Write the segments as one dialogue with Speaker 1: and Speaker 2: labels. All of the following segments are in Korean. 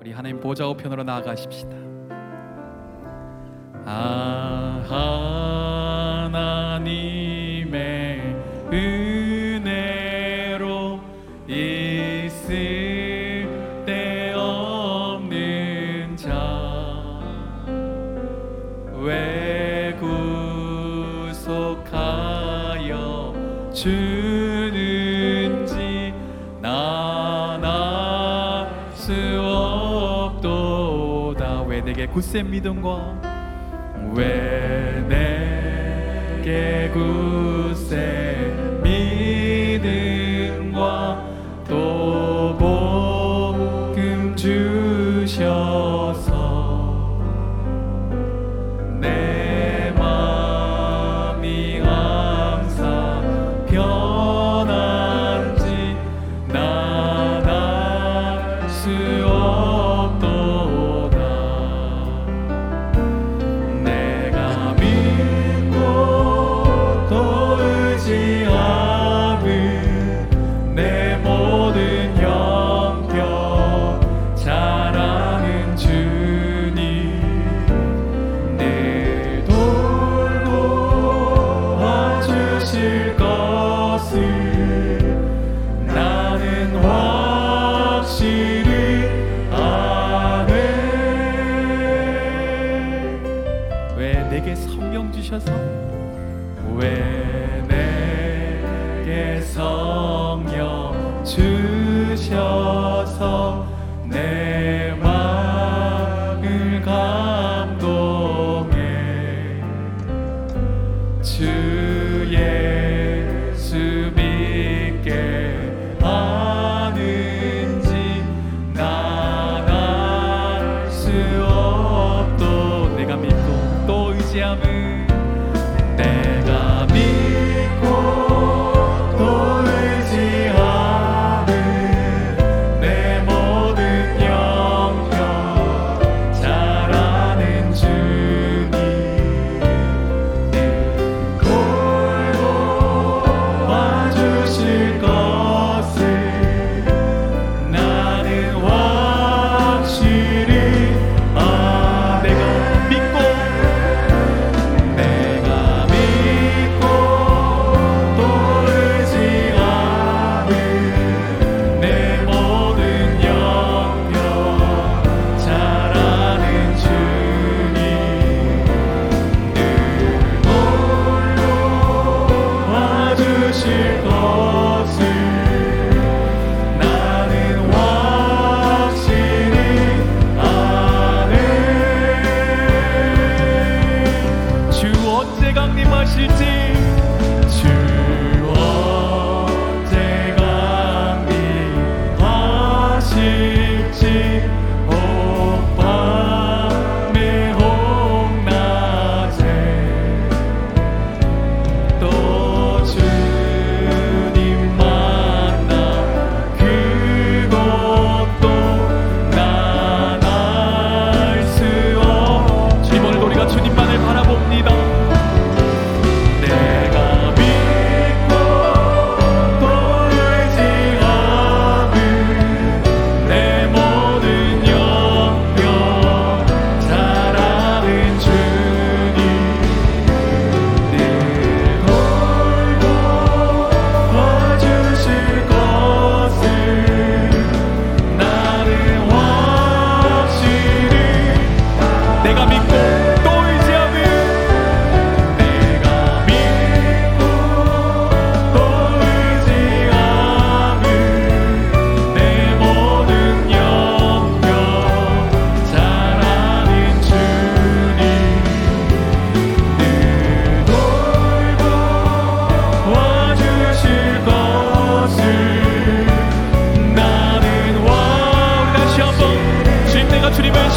Speaker 1: 우리 하나님 보좌 우편으로 나아가십시다. 아 하나님의 은혜로 있을 때 없는 자 왜 구속하여 주 주는 지 나나 수 내게 굳센 믿음과 왜 내게 굳센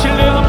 Speaker 2: 신뢰합니다.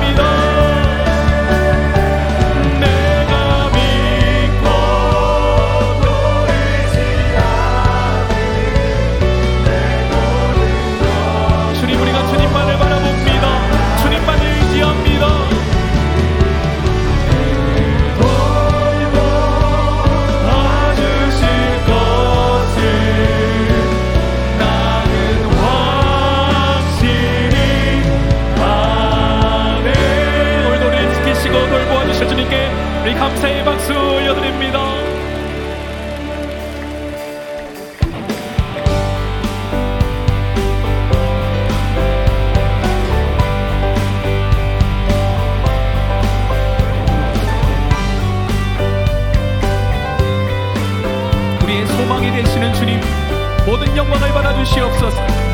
Speaker 1: 모든
Speaker 2: 영광을
Speaker 1: 받아주시옵소서.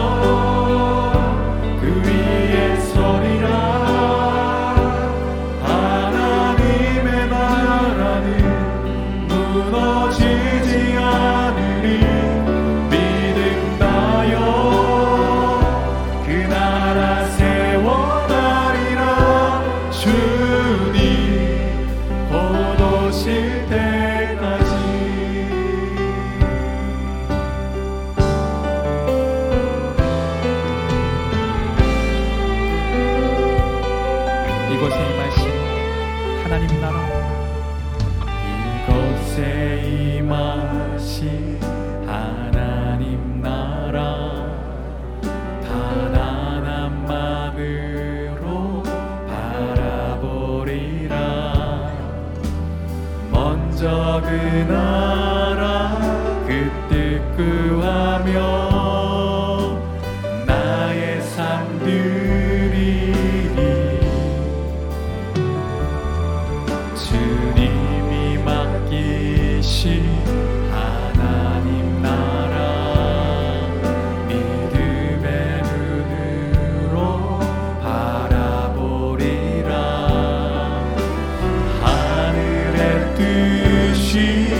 Speaker 1: 작은 나라 그때 구하며 나의 삶들이 주님이 맡기신 하나님 나라 믿음의 눈으로 바라보리라. 하늘의 뜻
Speaker 2: she